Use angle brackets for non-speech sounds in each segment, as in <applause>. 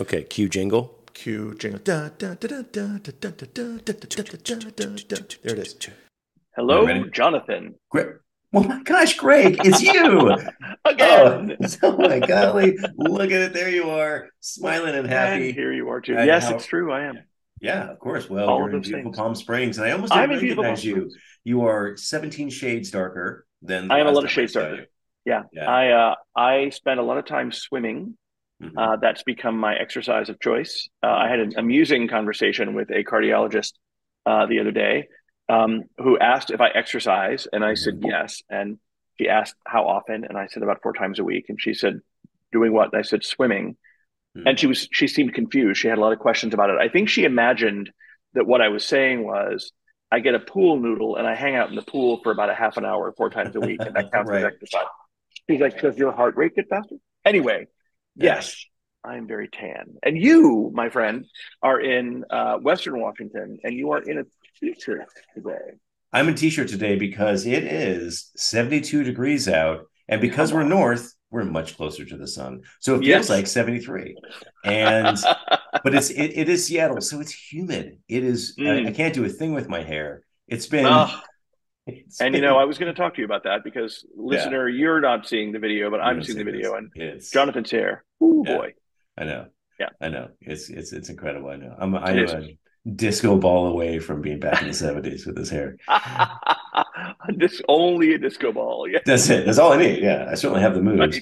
Okay, cue jingle. Cue jingle. Da, da, da, da, da, da, da, da, da, da, da, da, da, da. There it is. Hello, Jonathan. Great. Oh my gosh, Greg, it's you. Again. Oh, oh my golly. Look at it. There you are, smiling and And happy. here you are too. And yes, how- it's true. I am. Yeah, of course. Well, All you're in beautiful things. Palm Springs, and I almost didn't in beautiful recognize you. Springs. You are 17 shades darker than the I am a lot of shades darker. Yeah. Yeah. I uh, I spend a lot of time swimming. Mhm. Uh, that's become my exercise of choice. Uh, I had an amusing conversation with a cardiologist uh, the other day um, who asked if I exercise, and I said yes. And she asked how often, and I said about four times a week. And she said, "Doing what?" And I said, "Swimming." Mhm. And she was she seemed confused. She had a lot of questions about it. I think she imagined that what I was saying was. I get a pool noodle and I hang out in the pool for about a half an hour, four times a week, and that counts <laughs> Right. as exercise. She's like, "Does your heart rate get faster?" Anyway. Yes, I am very tan. And you, my friend, are in uh, Western Washington, and you are in a t-shirt today. I'm in t-shirt today because it is 72 degrees out, and because we're north, we're much closer to the sun. So it feels Yes. like 73. And <laughs> but it's it, it is Seattle, so it's humid. It is. I, Mm. I can't do a thing with my hair. It's been. <laughs> and you know, I was going to talk to you about that because, listener, you're not seeing the video, but I'm seeing see the video, and it's Jonathan's hair. Oh Yeah. boy, I know. Yeah. I know. It's it's it's incredible. I know. I'm I'm a disco ball away from being back in the 70s with his hair. <laughs> this only a disco ball. Yeah. That's it. That's all I need. Yeah, I certainly have the moves.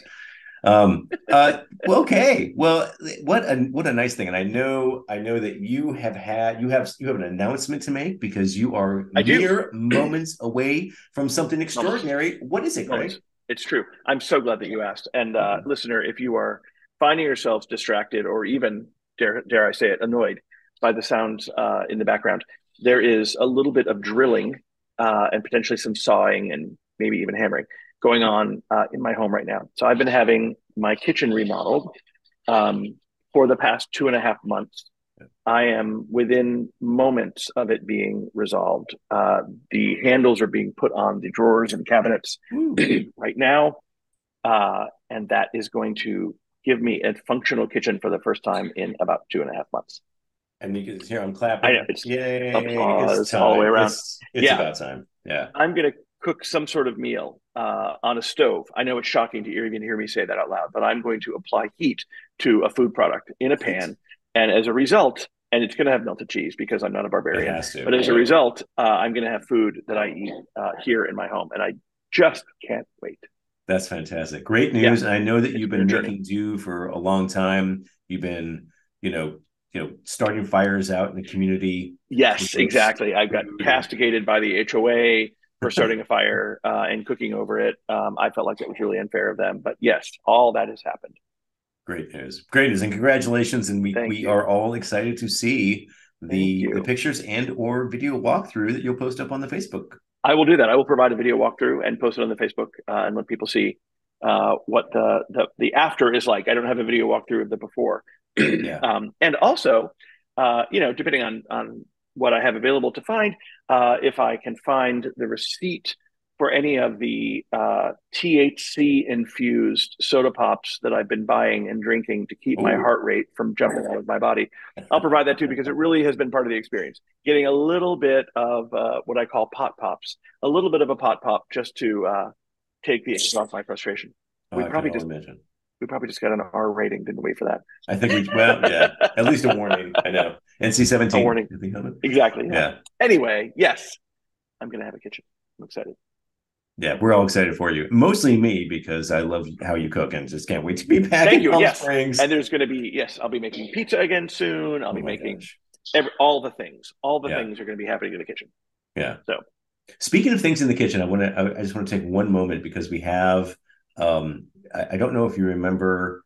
Um. Uh. Well, okay. Well, what a what a nice thing. And I know I know that you have had you have you have an announcement to make because you are I do. moments away from something extraordinary. What is it, Greg? It's true. I'm so glad that you asked. And uh, Mm-hmm. listener, if you are finding yourselves distracted or even dare dare I say it, annoyed by the sounds uh, in the background, there is a little bit of drilling uh, and potentially some sawing and maybe even hammering going on uh, in my home right now. So I've been having my kitchen remodeled um, for the past two and a half months. I am within moments of it being resolved. Uh, the handles are being put on the drawers and cabinets <clears throat> right now. Uh, and that is going to give me a functional kitchen for the first time in about two and a half months. And you can hear I'm clapping. I know, it's Yay! applause it's all the way around. It's, it's Yeah. about time. Yeah. I'm going to cook some sort of meal uh, on a stove. I know it's shocking to even hear me say that out loud, but I'm going to apply heat to a food product in a pan. And as a result, and it's going to have melted cheese because I'm not a barbarian. to. But as a result, uh, I'm going to have food that I eat uh, here in my home, and I just can't wait. That's fantastic. Great news. And I know that you've been been making do for a long time. You've been, you know, you know, starting fires out in the community. Yes, exactly. I've got castigated by the HOA for starting a fire uh, and cooking over it. Um, I felt like it was really unfair of them, but yes, all that has happened. Great news. Great news. And congratulations. And we, Thank we you. are all excited to see the the pictures and or video walkthrough that you'll post up on the Facebook. I will do that. I will provide a video walkthrough and post it on the Facebook uh, and let people see uh, what the, the the after is like. I don't have a video walkthrough of the before. Yeah. <clears throat> um, and also, uh, you know, depending on on what I have available to find, uh, if I can find the receipt for any of the uh, THC infused soda pops that I've been buying and drinking to keep my heart rate from jumping out of my body, I'll provide that too because it really has been part of the experience. Getting a little bit of uh, what I call pot pops, a little bit of a pot pop just to uh, take the edge off my frustration. Oh, We probably just- imagine. We probably just got an R rating, didn't we, for that? I think we well, yeah. At least a warning. I know. NC seventeen. A warning. Think of it? Exactly. Yeah. Yeah. Anyway, yes, I'm going to have a kitchen. I'm excited. Yeah, we're all excited for you. Mostly me because I love how you cook and just can't wait to be back Thank you, Palm yes. Springs. And there's going to be, yes, I'll be making pizza again soon. I'll Oh be making every, all the things. All the Yeah. things are going to be happening in the kitchen. Yeah. So. speaking of things in the kitchen, I want to. I, I just want to take one moment because we have. Um, I, I don't know if you remember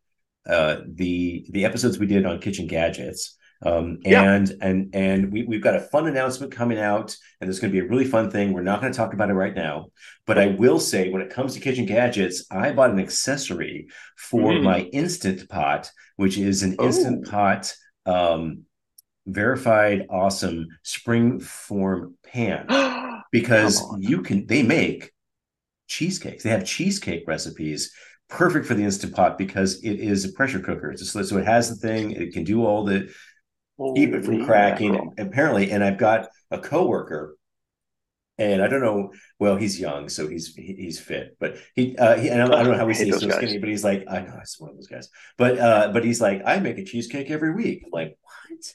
uh, the the episodes we did on kitchen gadgets. Um, Yeah. and and and we we've got a fun announcement coming out, and there's going to be a really fun thing. We're not going to talk about it right now, but I will say when it comes to kitchen gadgets, I bought an accessory for Mhm. my instant pot, which is an Oh. instant pot um, verified awesome spring form pan <gasps> because you can they make cheesecakes they have cheesecake recipes perfect for the instant pot because it is a pressure cooker. Just, so it has the thing. It can do all the keep it from cracking. Apparently, and I've got a coworker, and I don't know. Well, he's young, so he's he's fit, but he uh, he, and I don't, I don't know how <laughs> I he hate stays so guys. skinny, but he's like, I know it's one of those guys, but uh, but he's like, I make a cheesecake every week. I'm like what?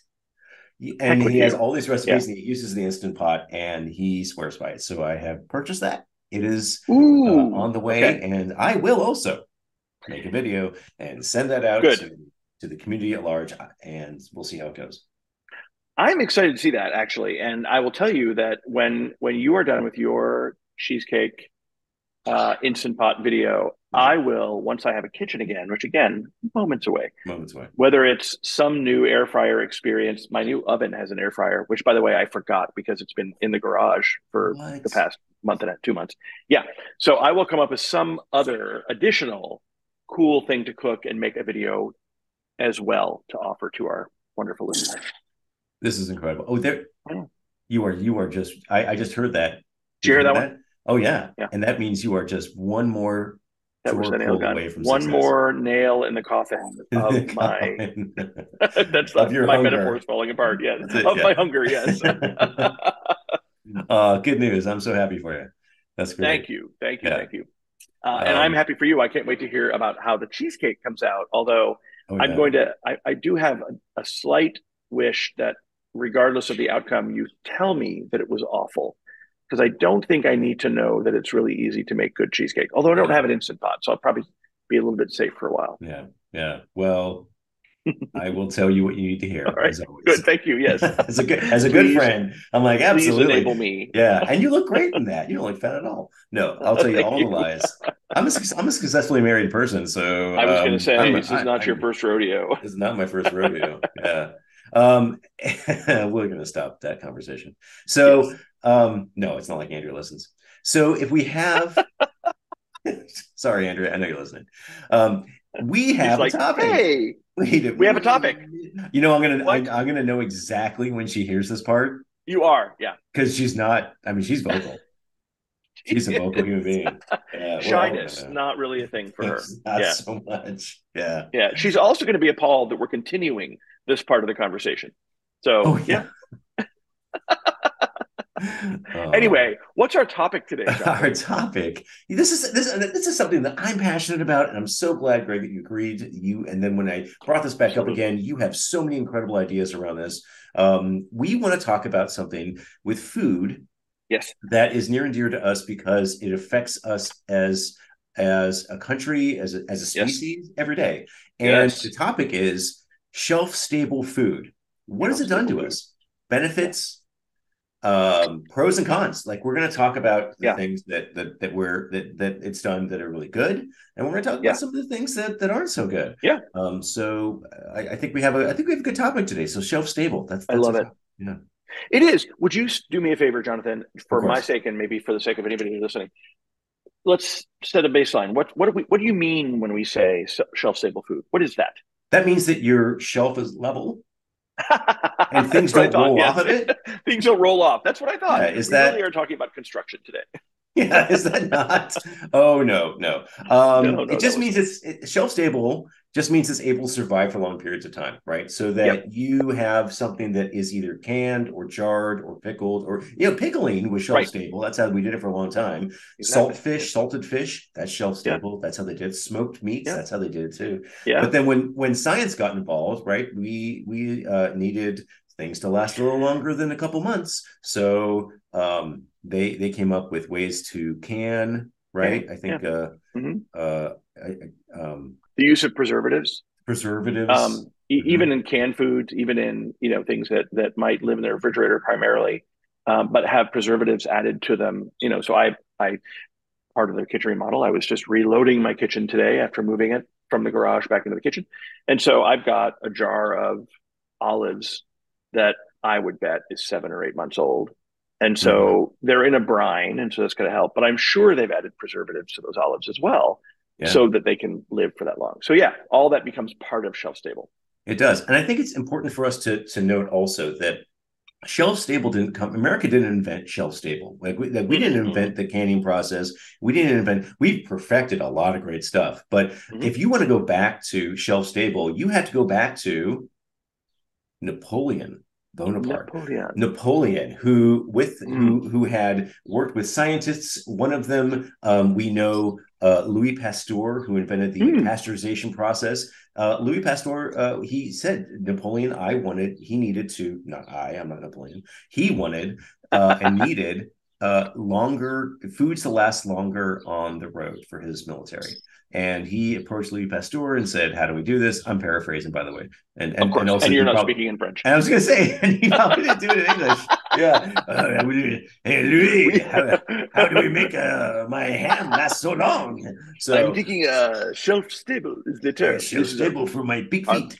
And he has all these recipes, and he uses the instant pot, and he swears by it. So I have purchased that. It is uh, on the way, okay. and I will also make a video and send that out to, to the community at large, and we'll see how it goes. I'm excited to see that actually, and I will tell you that when when you are done with your cheesecake uh, instant pot video, I will once I have a kitchen again, which again moments away. Moments away. Whether it's some new air fryer experience, my new oven has an air fryer, which by the way I forgot because it's been in the garage for What? the past month and a two months. Yeah, so I will come up with some other additional cool thing to cook and make a video as well to offer to our wonderful listeners. This is incredible. Oh, there you are. You are just. I, I just heard that. Did you hear that, that Oh yeah. Yeah. And that means you are just one more That was the nail gun. away from One success. more nail in the coffin <laughs> of my. <laughs> That's Of my hunger. metaphor is falling apart. Yes, it, of yeah. my hunger. Yes. <laughs> uh, good news. I'm so happy for you. That's great. thank you, thank you, Yeah. thank you. Uh, and Um, I'm happy for you. I can't wait to hear about how the cheesecake comes out. Although Oh, I'm yeah. going to, I, I do have a, a slight wish that, regardless of the outcome, you tell me that it was awful, because I don't think I need to know that it's really easy to make good cheesecake. Although I don't Yeah. have an instant pot, so I'll probably be a little bit safe for a while. Yeah. Yeah. Well, <laughs> I will tell you what you need to hear. All right. as always. Good, thank you. Yes, <laughs> as a good as a good friend, I'm like absolutely. enable me. Yeah, and you look <laughs> great in that. You don't look fat at all. No, I'll tell you all you. the lies. I'm a I'm a successfully married person, so I was going um, to say I'm- this is I- not your I- first rodeo. This is not my first rodeo. yeah, um, <laughs> we're going to stop that conversation. So, um, no, it's not like Andrew listens. So, if we have, <laughs> sorry, Andrew, I know you're listening. Um, we have like, a topic. hey, <laughs> Wait, we have a topic. You know, I'm gonna I? I'm gonna know exactly when she hears this part you are, yeah. because she's not. I mean, she's vocal. She's a vocal human being. Yeah, Shyness, not really a thing for her. Not Yeah. so much. Yeah. Yeah, she's also going to be appalled that we're continuing this part of the conversation. So, Oh yeah. yeah. <laughs> Oh. Anyway, what's our topic today? <laughs> Our topic. This is this this is something that I'm passionate about, and I'm so glad, Greg, that you agreed. You and then when I brought this back Absolutely. up again, you have so many incredible ideas around this. Um, we want to talk about something with food yes. that is near and dear to us because it affects us as as a country, as a, as a Yes. species every day. And Yes. the topic is shelf stable food. What has it done to us? Benefits, um, pros and cons. Like we're going to talk about the Yeah. things that that that we're that that it's done that are really good, and we're going to talk Yeah. about some of the things that that aren't so good. Yeah. Um. So I, I think we have a I think we have a good topic today. So shelf stable. That's, I love it. topic. Yeah. It is. Would you do me a favor, Jonathan, for my sake and maybe for the sake of anybody who's listening? Let's set a baseline. What what do we what do you mean when we say shelf stable food? What is that? That means that your shelf is level and <laughs> things don't thought, roll yes. off of it. <laughs> things don't roll off. That's what I thought. Yeah, is we that- really are talking about construction today. <laughs> Yeah, is that not? Oh no, no. Um, No, no, it just means it's it, shelf stable. Just means it's able to survive for long periods of time, right? So that Yep. you have something that is either canned or jarred or pickled, or you know, pickling was shelf Right. stable. That's how we did it for a long time. Salt fish, salted fish, that's shelf Yeah. stable. That's how they did it. Smoked meats, Yeah. that's how they did it too. Yeah. But then when when science got involved, right, we we uh, needed things to last a little longer than a couple months. So um, they they came up with ways to can, right? I think uh, Mhm. uh, I- um, the use of preservatives. preservatives. um, e- Mhm. even in canned foods, even in you know things that that might live in the refrigerator primarily, um, but have preservatives added to them. You know, so I I part of the kitchen remodel. I was just reloading my kitchen today after moving it from the garage back into the kitchen, and so I've got a jar of olives that I would bet is seven or eight months old. And so they're in a brine, and so that's going to help. But I'm sure they've added preservatives to those olives as well, Yeah. so that they can live for that long. So yeah, all that becomes part of shelf stable. It does, and I think it's important for us to to note also that shelf stable didn't come america didn't invent shelf stable like we, like we didn't Mhm. invent the canning process we didn't invent we've perfected a lot of great stuff but Mhm. if you want to go back to shelf stable you had to go back to napoleon bonaparte Napoleon. Napoleon, who with Mm. who who had worked with scientists. One of them, um, we know, uh, Louis Pasteur, who invented the Mm. pasteurization process. Uh, Louis Pasteur, uh, he said Napoleon. I wanted, he needed to. Not I. I'm not Napoleon. He wanted uh, and <laughs> needed uh, longer foods to last longer on the road for his military. And he approached Louis Pasteur and said, "How do we do this?" I'm paraphrasing, by the way. And and, of course. and And, you're not prob- speaking in French. and I was going to say, <laughs> and he probably didn't do it in English. Yeah. Uh, we- hey, Louis, how, how do we make uh, my ham last so long? So, I'm thinking uh, shelf stable is the term. Shelf stable for my big feet.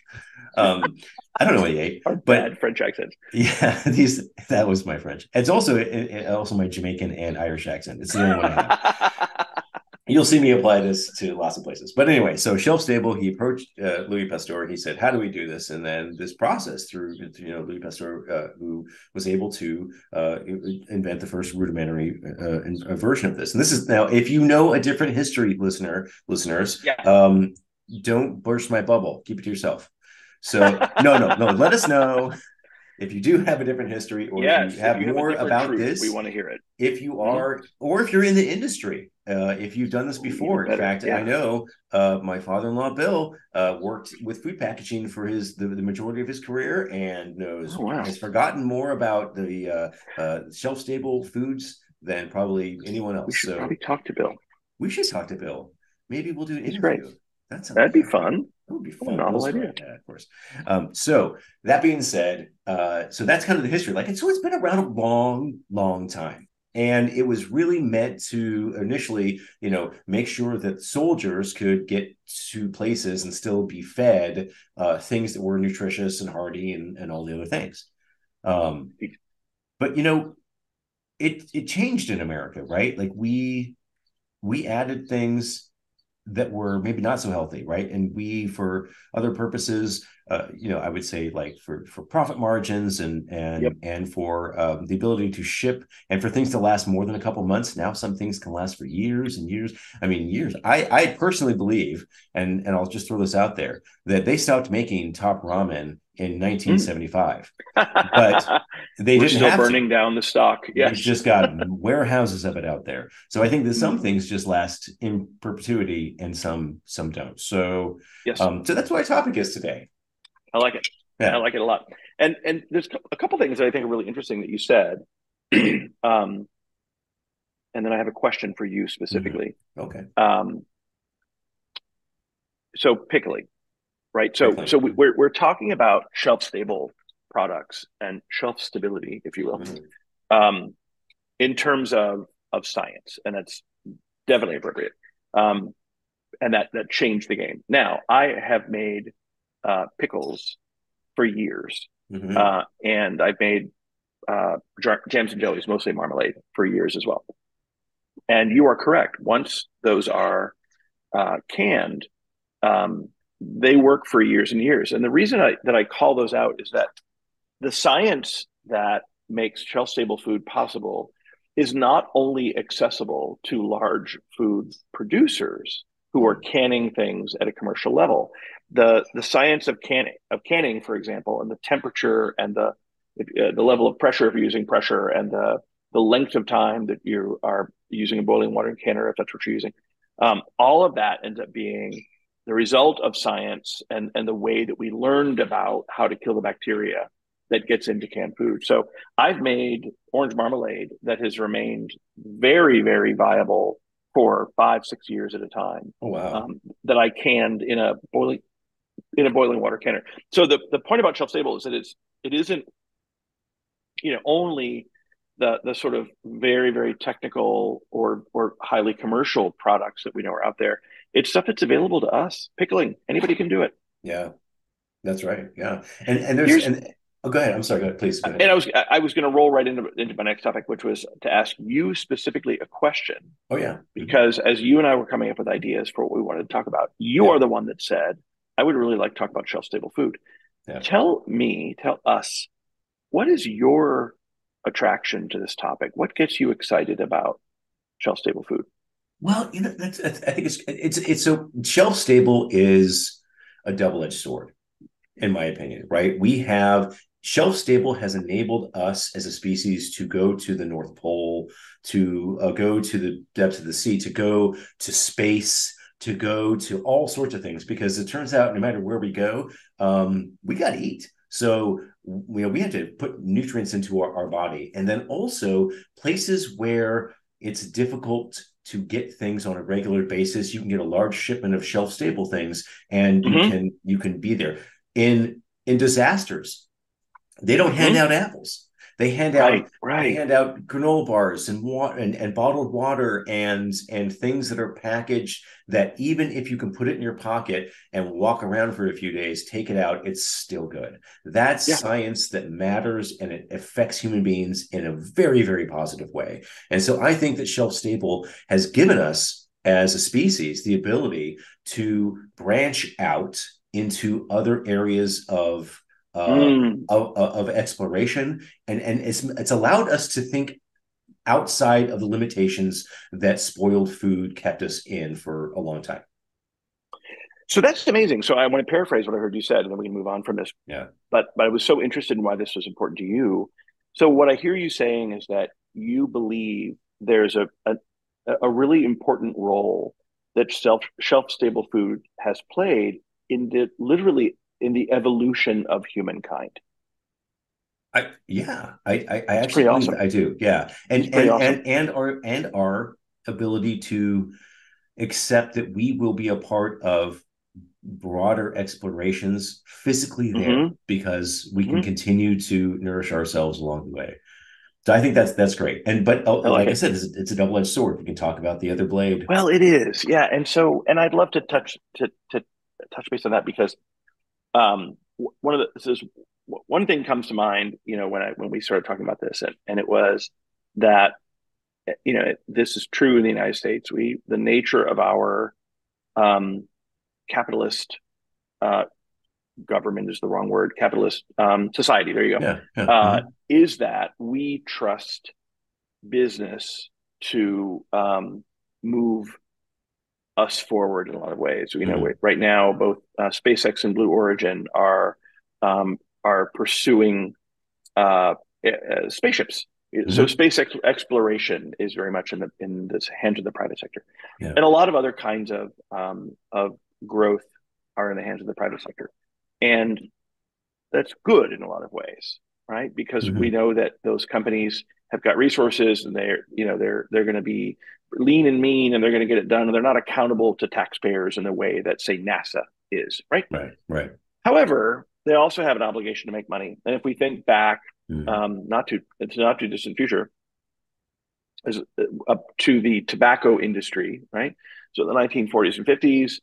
Um, I don't know what he ate, Our but bad French accent. yeah, <laughs> these that was my French. It's also it, it- also my Jamaican and Irish accent. It's the only one I have. <laughs> You'll see me apply this to lots of places. But anyway, so shelf stable, he approached uh, Louis Pasteur. He said, "How do we do this?" And then this process through you know Louis Pasteur, uh, who was able to uh, invent the first rudimentary uh, uh, version of this. And this is now, if you know a different history, listener, listeners, Yeah. um, don't burst my bubble. Keep it to yourself. So <laughs> no, no, no. Let us know if you do have a different history, or yes, if you have you more a about truth, this we want to hear it. if you Mhm. are or if you're in the industry uh, if you've done this before in fact yeah. i know uh, my father-in-law bill uh, worked with food packaging for his the, the majority of his career and knows Oh, wow. has forgotten more about the uh, uh, shelf stable foods than probably anyone We else should so probably talk to Bill. we should talk to bill maybe we'll do an He's interview great. that sounds That'd be fun. fun. That would be What a fun. novel idea. Yeah, of course. Um, so that being said, uh, so that's kind of the history. Like, so it's been around a long, long time, and it was really meant to initially, you know, make sure that soldiers could get to places and still be fed uh, things that were nutritious and hearty and, and all the other things. Um, but you know, it it changed in America, right? Like we we added things that were maybe not so healthy, right? And we, for other purposes, uh, you know, I would say like for for profit margins and and Yep. and for um, the ability to ship and for things to last more than a couple months. Now some things can last for years and years. I mean, years. I I personally believe, and and I'll just throw this out there that they stopped making top ramen in 1975. But <laughs> They We're didn't still have to. burning down the stock. We've just got warehouses of it out there. So I think that some Mhm. things just last in perpetuity and some some don't. So yes. um so that's what our topic is today. I like it. Yeah. I like it a lot. And and there's a couple things that I think are really interesting that you said. <clears throat> um, and then I have a question for you specifically. Okay. Um, so pickling, right? So Pickling. so we, we're we're talking about shelf stable products and shelf stability, if you will, Mhm. um, in terms of of science, and that's definitely appropriate. Um, and that that changed the game. Now I have made uh, pickles for years, Mhm. uh, and I've made uh, jams and jellies, mostly marmalade, for years as well. And you are correct. Once those are uh, canned, um, they work for years and years. And the reason I, that I call those out is that the science that makes shelf stable food possible is not only accessible to large food producers who are canning things at a commercial level. The the science of canning of canning, for example, and the temperature and the uh, the level of pressure if you're using pressure and the the length of time that you are using a boiling water canner if that's what you're using, um, all of that ends up being the result of science and and the way that we learned about how to kill the bacteria that gets into canned food. So I've made orange marmalade that has remained very very viable for five six years at a time Oh wow. um, that I canned in a boiling in a boiling water canner. So the the point about shelf stable is that it's it isn't you know only the the sort of very very technical or or highly commercial products that we know are out there. It's stuff that's available to us. Pickling, anybody can do it. yeah. That's right. Yeah. And and there's Here's- and oh go ahead. I'm sorry, go ahead, please. Go ahead. And I was I was going to roll right into into my next topic, which was to ask you specifically a question oh yeah. Mm-hmm. because as you and I were coming up with ideas for what we wanted to talk about, you Yeah. are the one that said, I would really like to talk about shelf stable food. Yeah. Tell me, tell us, what is your attraction to this topic? What gets you excited about shelf stable food? Well, you know, that's, that's, I think it's it's it's so shelf stable is a double edged sword, in my opinion. Right? We have shelf stable has enabled us as a species to go to the North Pole, to uh, go to the depths of the sea, to go to space, to go to all sorts of things. Because it turns out, no matter where we go, um, we got to eat. So you know, we have to put nutrients into our, our body, and then also places where it's difficult to get things on a regular basis. You can get a large shipment of shelf stable things, and mm-hmm. you can you can be there. In in disasters, they don't mm-hmm. hand out apples. They hand right, out right. Hand out granola bars and water and, and bottled water and and things that are packaged that even if you can put it in your pocket and walk around for a few days, take it out, it's still good. That's yeah. science that matters and it affects human beings in a very, very positive way. And so I think that shelf stable has given us as a species the ability to branch out into other areas of uh, mm. of, of exploration, and and it's it's allowed us to think outside of the limitations that spoiled food kept us in for a long time. So that's amazing. So I want to paraphrase what I heard you said, and then we can move on from this. Yeah. But but I was so interested in why this was important to you. So what I hear you saying is that you believe there's a a, a really important role that self shelf stable food has played in the literally in the evolution of humankind. I yeah, I I, I actually awesome. I do. Yeah. And and, awesome. and and our and our ability to accept that we will be a part of broader explorations physically there mm-hmm. because we can mm-hmm. continue to nourish ourselves along the way. So I think that's that's great. And but I like, like I said, it's, it's a double edged sword. We can talk about the other blade. Well, it is, yeah. And so, and I'd love to touch to to touch base on that because um, one of the this is one thing comes to mind, you know, when I when we started talking about this, and, and it was that you know this is true in the United States. We the nature of our um, capitalist uh, government is the wrong word. Capitalist um, society. There you go. Yeah, yeah. Uh, mm-hmm. Is that we trust business to um, move us forward in a lot of ways. You know, mm-hmm. right now both uh, SpaceX and Blue Origin are um, are pursuing uh, uh, spaceships. Mm-hmm. So space ex- exploration is very much in the in the hands of the private sector, yeah. and a lot of other kinds of um, of growth are in the hands of the private sector, and that's good in a lot of ways, right? Because mm-hmm. we know that those companies have got resources and they're you know they're they're going to be lean and mean and they're going to get it done and they're not accountable to taxpayers in the way that say NASA is, right? Right, right. However, they also have an obligation to make money. And if we think back, mm. um, not to it's not too distant future, as uh, up to the tobacco industry, right? So the 1940s and 50s,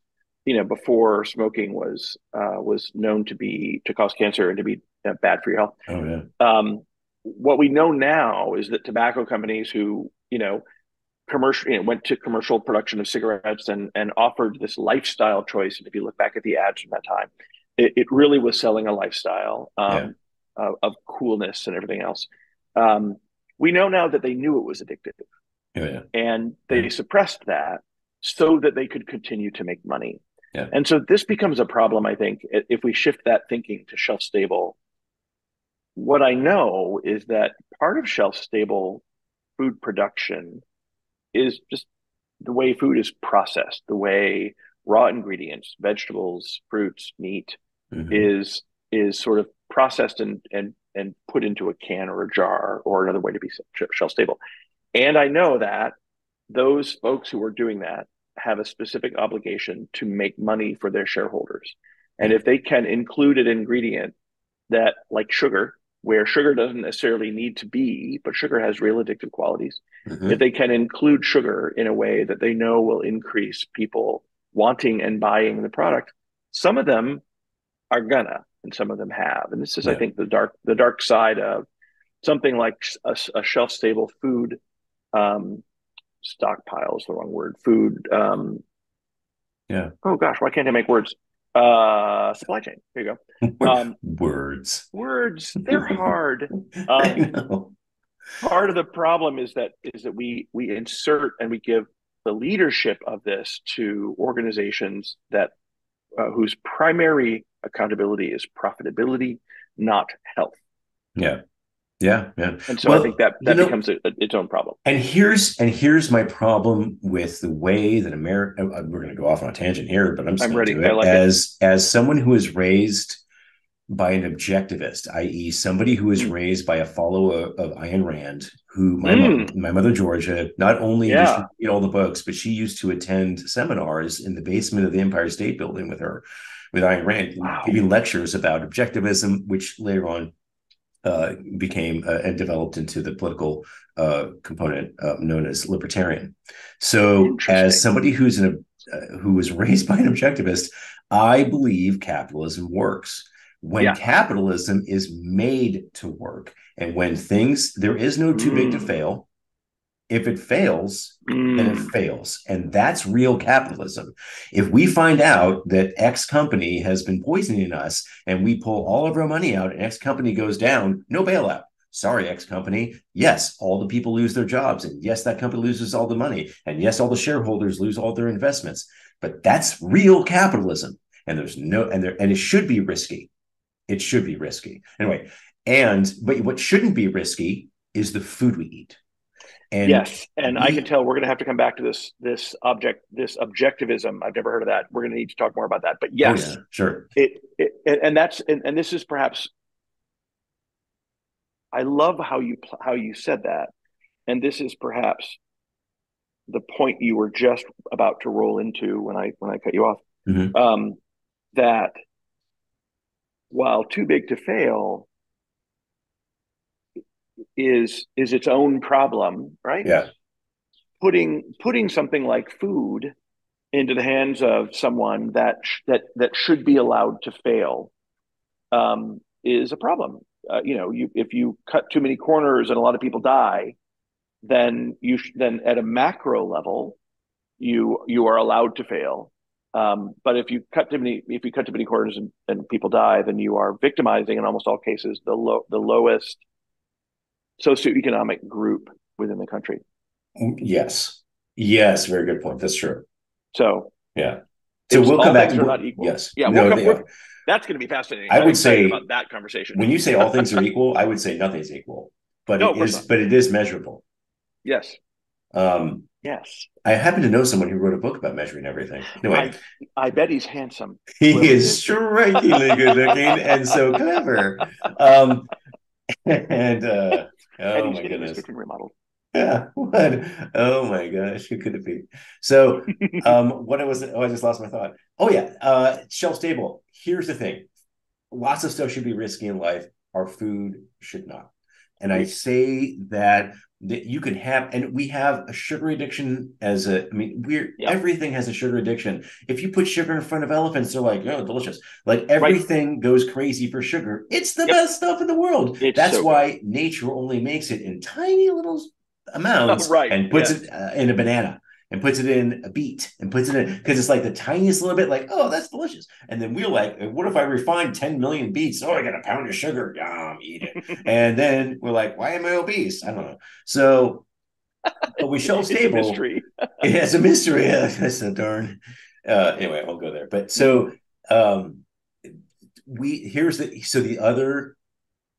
you know, before smoking was uh, was known to be to cause cancer and to be uh, bad for your health. Oh yeah. Um, what we know now is that tobacco companies who you know commercial you know, went to commercial production of cigarettes and and offered this lifestyle choice and if you look back at the ads from that time it, it really was selling a lifestyle um, yeah. of, of, coolness and everything else um, we know now that they knew it was addictive yeah, yeah. and they suppressed that so that they could continue to make money yeah. and so this becomes a problem i think if we shift that thinking to shelf stable what i know is that part of shelf stable food production is just the way food is processed, the way raw ingredients, vegetables, fruits, meat mm-hmm. is is sort of processed and and and put into a can or a jar or another way to be shelf stable. And I know that those folks who are doing that have a specific obligation to make money for their shareholders. And if they can include an ingredient that, like sugar, where sugar doesn't necessarily need to be, but sugar has real addictive qualities. Mm-hmm. If they can include sugar in a way that they know will increase people wanting and buying the product, some of them are gonna, and some of them have. And this is, yeah. I think, the dark the dark side of something like a, a shelf stable food um, stockpile is the wrong word. Food. Um, yeah. Oh gosh, why can't I make words? Uh, supply chain. There you go. <laughs> Um, Words. words, they're hard. <laughs> I Um, know. part of the problem is that is that we we insert and we give the leadership of this to organizations that uh, whose primary accountability is profitability, not health. Yeah. Yeah. Yeah. And so Well, I think that you that know- becomes a, a- its own problem. And here's and here's my problem with the way that America. We're going to go off on a tangent here, but I'm just I'm ready. do I it like it. as as someone who is raised by an objectivist, i.e., somebody who is Mm. raised by a follower of Ayn Rand, who my Mm. mom, my mother Georgia, not only did Yeah. she read all the books, but she used to attend seminars in the basement of the Empire State Building with her, with Ayn Rand, Wow. giving lectures about objectivism, which later on uh, became uh, and developed into the political uh, component uh, known as libertarian. So, as somebody who's an uh, who was <laughs> raised by an objectivist, I believe capitalism works. When Yeah. capitalism is made to work, and when things there is no too big to Mm. fail. If it fails, then it Mm, fails. And that's real capitalism. If we find out that X company has been poisoning us and we pull all of our money out and X company goes down, no bailout. Sorry, X company. Yes, all the people lose their jobs. And yes, that company loses all the money. And yes, all the shareholders lose all their investments. But that's real capitalism. And there's no, and there, and it should be risky. It should be risky. Anyway, and, but what shouldn't be risky is the food we eat. And yes, and I can tell we're going to have to come back to this this object this objectivism. I've never heard of that. We're going to need to talk more about that. But Oh, yes, yeah, sure. it, it and that's and, and this is perhaps I love how you how you said that, and this is perhaps the point you were just about to roll into when I when I cut you off. Mhm. Um, that while too big to fail is is its own problem, right? Yeah. putting putting something like food into the hands of someone that sh- that that should be allowed to fail um, is a problem. Uh, you know, you if you cut too many corners and a lot of people die, then you sh- then at a macro level, you you are allowed to fail. Um, but if you cut too many if you cut too many corners and, and people die, then you are victimizing in almost all cases the low the lowest socioeconomic group within the country. Yes. Yes. Very good point. That's true. So Yeah. So we'll come back. we'll- not equal. Yes. Yeah, we'll come- they are. that's going to be fascinating. I I'm would say- about that conversation. when you say all things are equal, I would say nothing's equal, but No, it is, not. but it is measurable. yes, Um, yes, I happen to know someone who wrote a book about measuring everything. Anyway, I bet he's handsome. he whoever it is is. strikingly good looking and so clever. <laughs> Um, <laughs> and uh, and oh he's my getting his goodness, kitchen remodeled. yeah, <laughs> what? Oh my gosh, who could it be? So <laughs> um what I was oh I just lost my thought. Oh yeah, uh shelf stable. Here's the thing. Lots of stuff should be risky in life. Our food should not. And I say that that you can have and we have a sugar addiction as a I mean we're Yeah. everything has a sugar addiction. If you put sugar in front of elephants, they're like, oh delicious. Like everything goes crazy for sugar. It's the Yep. best stuff in the world. It's That's so why nature only makes it in tiny little amounts <laughs> Right, and puts yes. it uh, in a banana and puts it in a beet and puts it in because it's like the tiniest little bit like oh that's delicious. And then we're like what if i refine 10 million beets? Oh i got a pound of sugar. Yum eat it. <laughs> And then we're like why am i obese? I don't know. So but we shelf <laughs> It's a stable. mystery. <laughs> it's a mystery. That's so darn. Uh anyway i won't go there. But so um we here's the so the other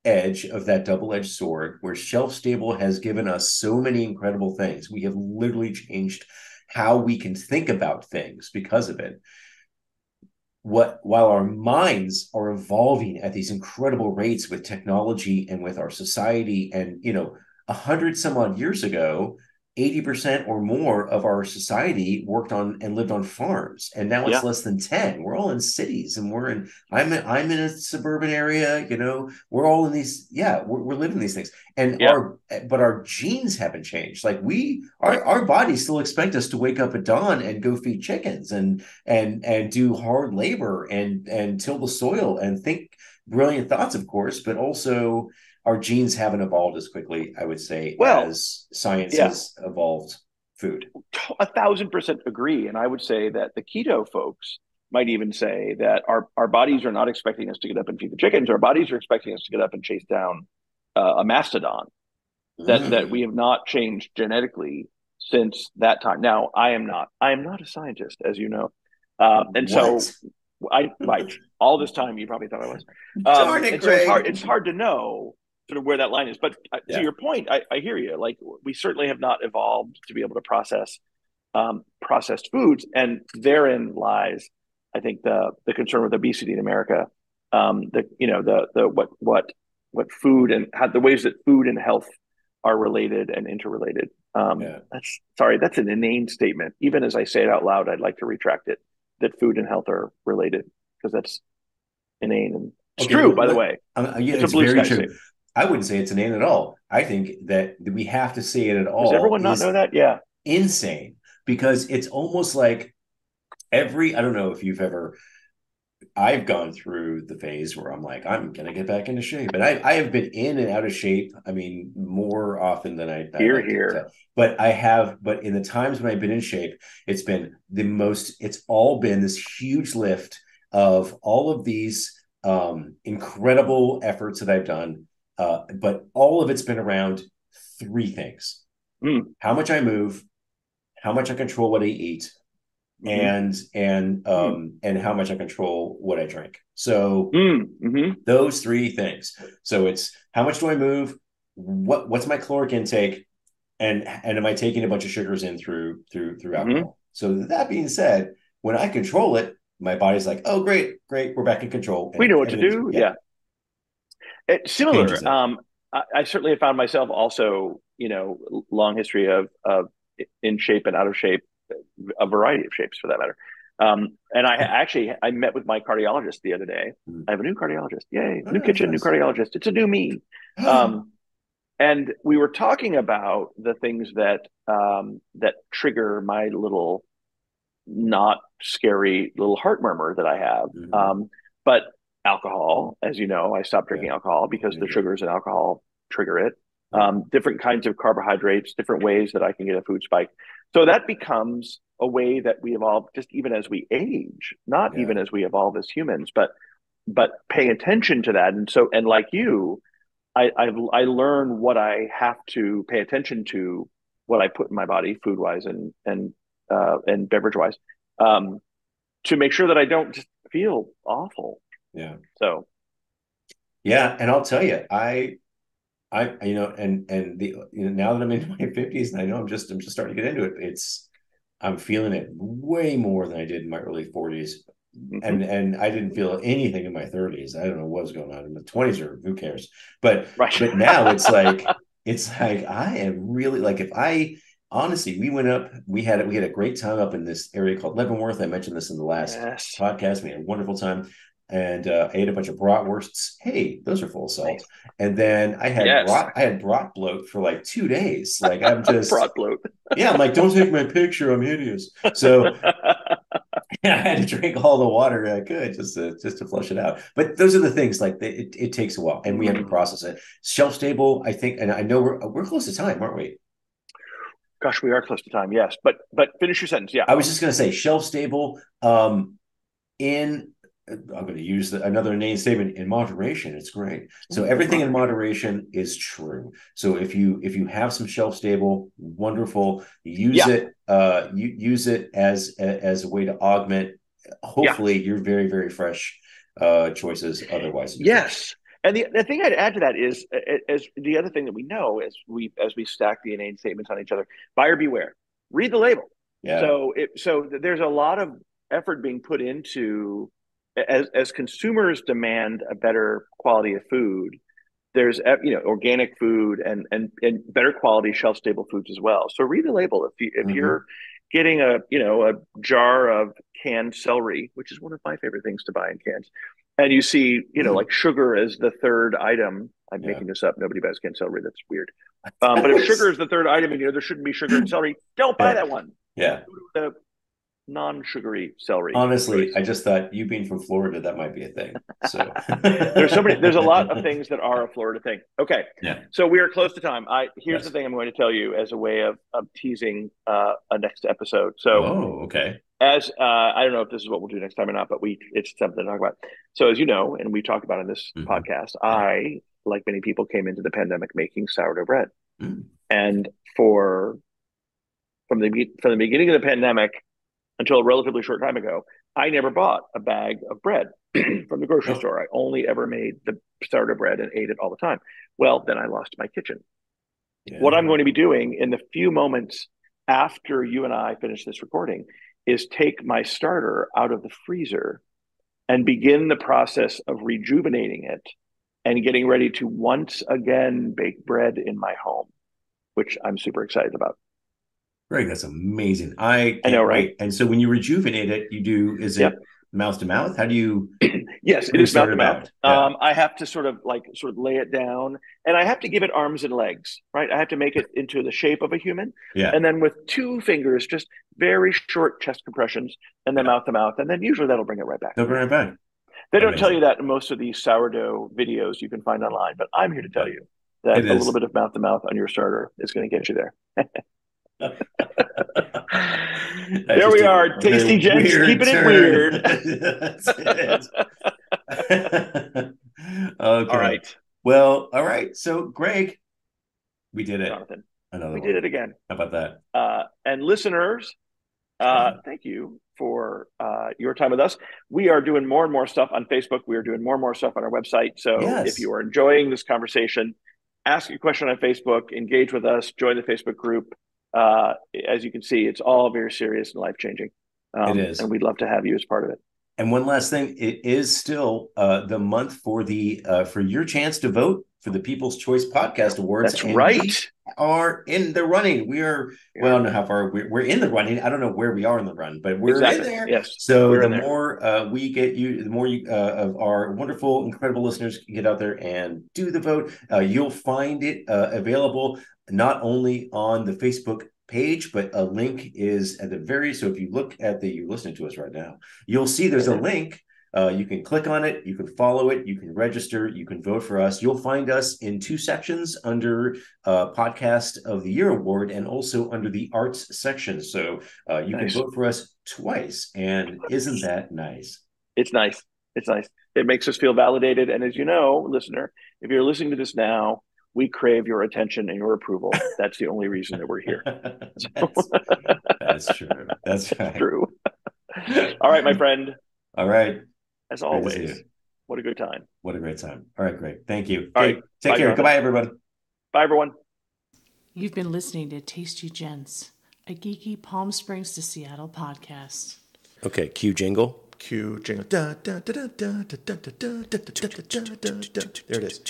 edge of that double-edged sword where shelf stable has given us so many incredible things. We have literally changed how we can think about things because of it. What while our minds are evolving at these incredible rates with technology and with our society and you know a hundred some odd years ago 80% or more of our society worked on and lived on farms and now it's Yeah. less than 10 we're all in cities and we're in i'm in, i'm in a suburban area you know we're all in these yeah we're, we're living these things and Yeah. our but our genes haven't changed like we our, our bodies still expect us to wake up at dawn and go feed chickens and and and do hard labor and and till the soil and think brilliant thoughts of course but also our genes haven't evolved as quickly i would say Well, as science yeah. has evolved food a thousand percent agree. And I would say that the keto folks might even say that our, our bodies are not expecting us to get up and feed the chickens. Our bodies are expecting us to get up and chase down uh, a mastodon. That Mm. that we have not changed genetically since that time. Now, I am not. I am not a scientist, as you know, um, and so What? I right all this time you probably thought I was. <laughs> Um, Darn it, and so it's Greg. hard. It's hard to know sort of where that line is. But uh, Yeah. to your point, I, I hear you. Like we certainly have not evolved to be able to process um, processed foods, and therein lies, I think, the the concern with obesity in America. Um, the you know the the what what what food and how the ways that food and health are related and interrelated. Um, Yeah. That's sorry, that's an inane statement. Even as I say it out loud, I'd like to retract it. That food and health are related because that's inane and it's Okay, true, by the way. Uh, yeah, It's it's, a blue very sky true. I wouldn't say it's an name at all. I think that we have to say it at all. Does everyone not know that? Yeah. Insane because it's almost like every. I don't know if you've ever. I've gone through the phase where I'm like, I'm gonna get back into shape, and I I have been in and out of shape. I mean, more often than I. I Here, like here. But I have. But in the times when I've been in shape, it's been the most. It's all been this huge lift of all of these um, incredible efforts that I've done. Uh, but all of it's been around three things: Mm. how much I move, how much I control what I eat, Mhm. and and um and how much I control what I drink. So Mm, mhm. those three things. So it's how much do I move? What what's my caloric intake? And and am I taking a bunch of sugars in through through through Mhm. alcohol? So that being said, when I control it, my body's like, oh great, great, we're back in control. we know what to and do. Yeah. It, similar. It. Um, I, I certainly have found myself also, you know, long history of of in shape and out of shape, a variety of shapes for that matter. Um, and I actually I met with my cardiologist the other day. Hmm. I have a new cardiologist. Yay! Oh, new kitchen, nice. new cardiologist. It's a new me. <gasps> Um, and we were talking about the things that um, that trigger my little not scary little heart murmur that I have. Mhm. Um, but alcohol, as you know, I stopped drinking Yeah. alcohol because the sugars in alcohol trigger it. Um, different kinds of carbohydrates, different ways that I can get a food spike. So that becomes a way that we evolve just even as we age, not Yeah. even as we evolve as humans, but but pay attention to that. And so and like you, I I've, I learn what I have to pay attention to, what I put in my body, food wise and and uh, and beverage wise, um, to make sure that I don't just feel awful. Yeah. So Yeah, and I'll tell you, I, I, you know, and and the you know now that I'm in <laughs> my fifties, and I know I'm just I'm just starting to get into it. It's I'm feeling it way more than I did in my early forties, mhm. and and I didn't feel anything in my thirties. I don't know what was going on in the twenties, or who cares? But right. but now it's like it's like I am really like if I honestly we went up, we had we had a great time up in this area called Leavenworth. I mentioned this in the last yes. podcast. We had a wonderful time. And uh, I ate a bunch of bratwursts. Hey, those are full of salt. And then I had Yes. brat, I had brat bloat for like two days. Like I'm <laughs> just Broad bloat. yeah. I'm like, don't take my picture. I'm hideous. So <laughs> yeah, I had to drink all the water I could just to just to flush it out. But those are the things like they, it, it takes a while, and we have to Mhm. process it. Shelf stable, I think, and I know we're we're close to time, aren't we? Gosh, we are close to time. Yes, but but finish your sentence. Yeah. I was just going to say shelf stable. Um, in I'm going to use the, another name statement in moderation. It's great. So Mm, everything in moderation is true. So if you if you have some shelf stable, wonderful. Use Yeah. it. Uh, you use it as as a way to augment. Hopefully, your very very fresh uh choices. Otherwise, Yes. And the, the thing I'd add to that is, as the other thing that we know as we as we stack the inane statements on each other, buyer beware. Read the label. yeah, So it so there's a lot of effort being put into as as consumers demand a better quality of food. There's uh, you know organic food and and and better quality shelf stable foods as well. So read the label if you if Mhm. you're getting a you know a jar of canned celery, which is one of my favorite things to buy in cans, and you see you know Mhm. like sugar as the third item. I'm Yeah. making this up. Nobody buys canned celery. That's weird. <laughs> Um, but if sugar is the third item and you know there shouldn't be sugar in celery, don't buy Yeah. that one yeah, the non-sugary celery. Honestly. I just thought you being from Florida, that might be a thing. So <laughs> there's so many. There's a lot of things that are a Florida thing. Okay. Yeah. So we are close to time. I here's Yes. the thing I'm going to tell you as a way of, of teasing uh, a next episode. So Oh, okay. as uh, I don't know if this is what we'll do next time or not, but we it's something to talk about. So as you know, and we talked about in this Mhm. podcast, I like many people came into the pandemic making sourdough bread, Mm. and for from the from the beginning of the pandemic until a relatively short time ago, I never bought a bag of bread <clears throat> from the grocery Oh. store. I only ever made the starter bread and ate it all the time. Well, then I lost my kitchen. Yeah. What I'm going to be doing in the few moments after you and I finish this recording is take my starter out of the freezer and begin the process of rejuvenating it and getting ready to once again bake bread in my home, which I'm super excited about. Greg, that's amazing. I I know, right? And so when you rejuvenate it, you do is it mouth to mouth? How do you <clears throat> Yes, it is mouth to mouth. yeah. Um, I have to sort of like sort of lay it down, and I have to give it arms and legs, right? I have to make it into the shape of a human, yeah. and then with two fingers, just very short chest compressions, and then Yeah. mouth to mouth, and then usually that'll bring it right back. They'll bring it back. They don't tell you that in most of these sourdough videos you can find online, but I'm here to tell you that a little bit of mouth to mouth on your starter is going to get you there. <laughs> There we are, tasty weird keeping it <laughs> weird. <laughs> Okay. All right, Well, all right. So, Greg, we did it. Jonathan, Another we one. did it again. How about that? Uh, and listeners, uh, thank you for uh, your time with us. We are doing more and more stuff on Facebook. We are doing more and more stuff on our website. So Yes. if you are enjoying this conversation, ask a question on Facebook, engage with us, join the Facebook group. Uh, as you can see, it's all very serious and life changing. Um, It is. and we'd love to have you as part of it. And one last thing, it is still uh, the month for the uh, for your chance to vote for the People's Choice Podcast Awards. That's right. are in the running. We are well, I don't know how far we're, we're in the running. I don't know where we are in the run, but we're exactly. in there. Yes. So We're the more uh, we get you, the more you, uh, of our wonderful, incredible listeners can get out there and do the vote. Uh, you'll find it uh, available not only on the Facebook page, but a link is at the very. So if you look at the, you're listening to us right now, you'll see there's a link. Uh, you can click on it, you can follow it, you can register, you can vote for us. You'll find us in two sections under uh, Podcast of the Year award and also under the Arts section. So uh, you Nice. can vote for us twice. And isn't that nice? It's nice. It's nice. It makes us feel validated. And as you know, listener, if you're listening to this now, we crave your attention and your approval. <laughs> That's the only reason that we're here. <laughs> that's, that's true. That's right. True. All right, my friend. All right as always. What a good time. What a great time. All right, great. Thank you. All great. right. Take Bye, care. John. Goodbye, everybody. Bye, everyone. You've been listening to Tasty Gents, a geeky Palm Springs to Seattle podcast. Okay, cue jingle. Cue jingle. There it is.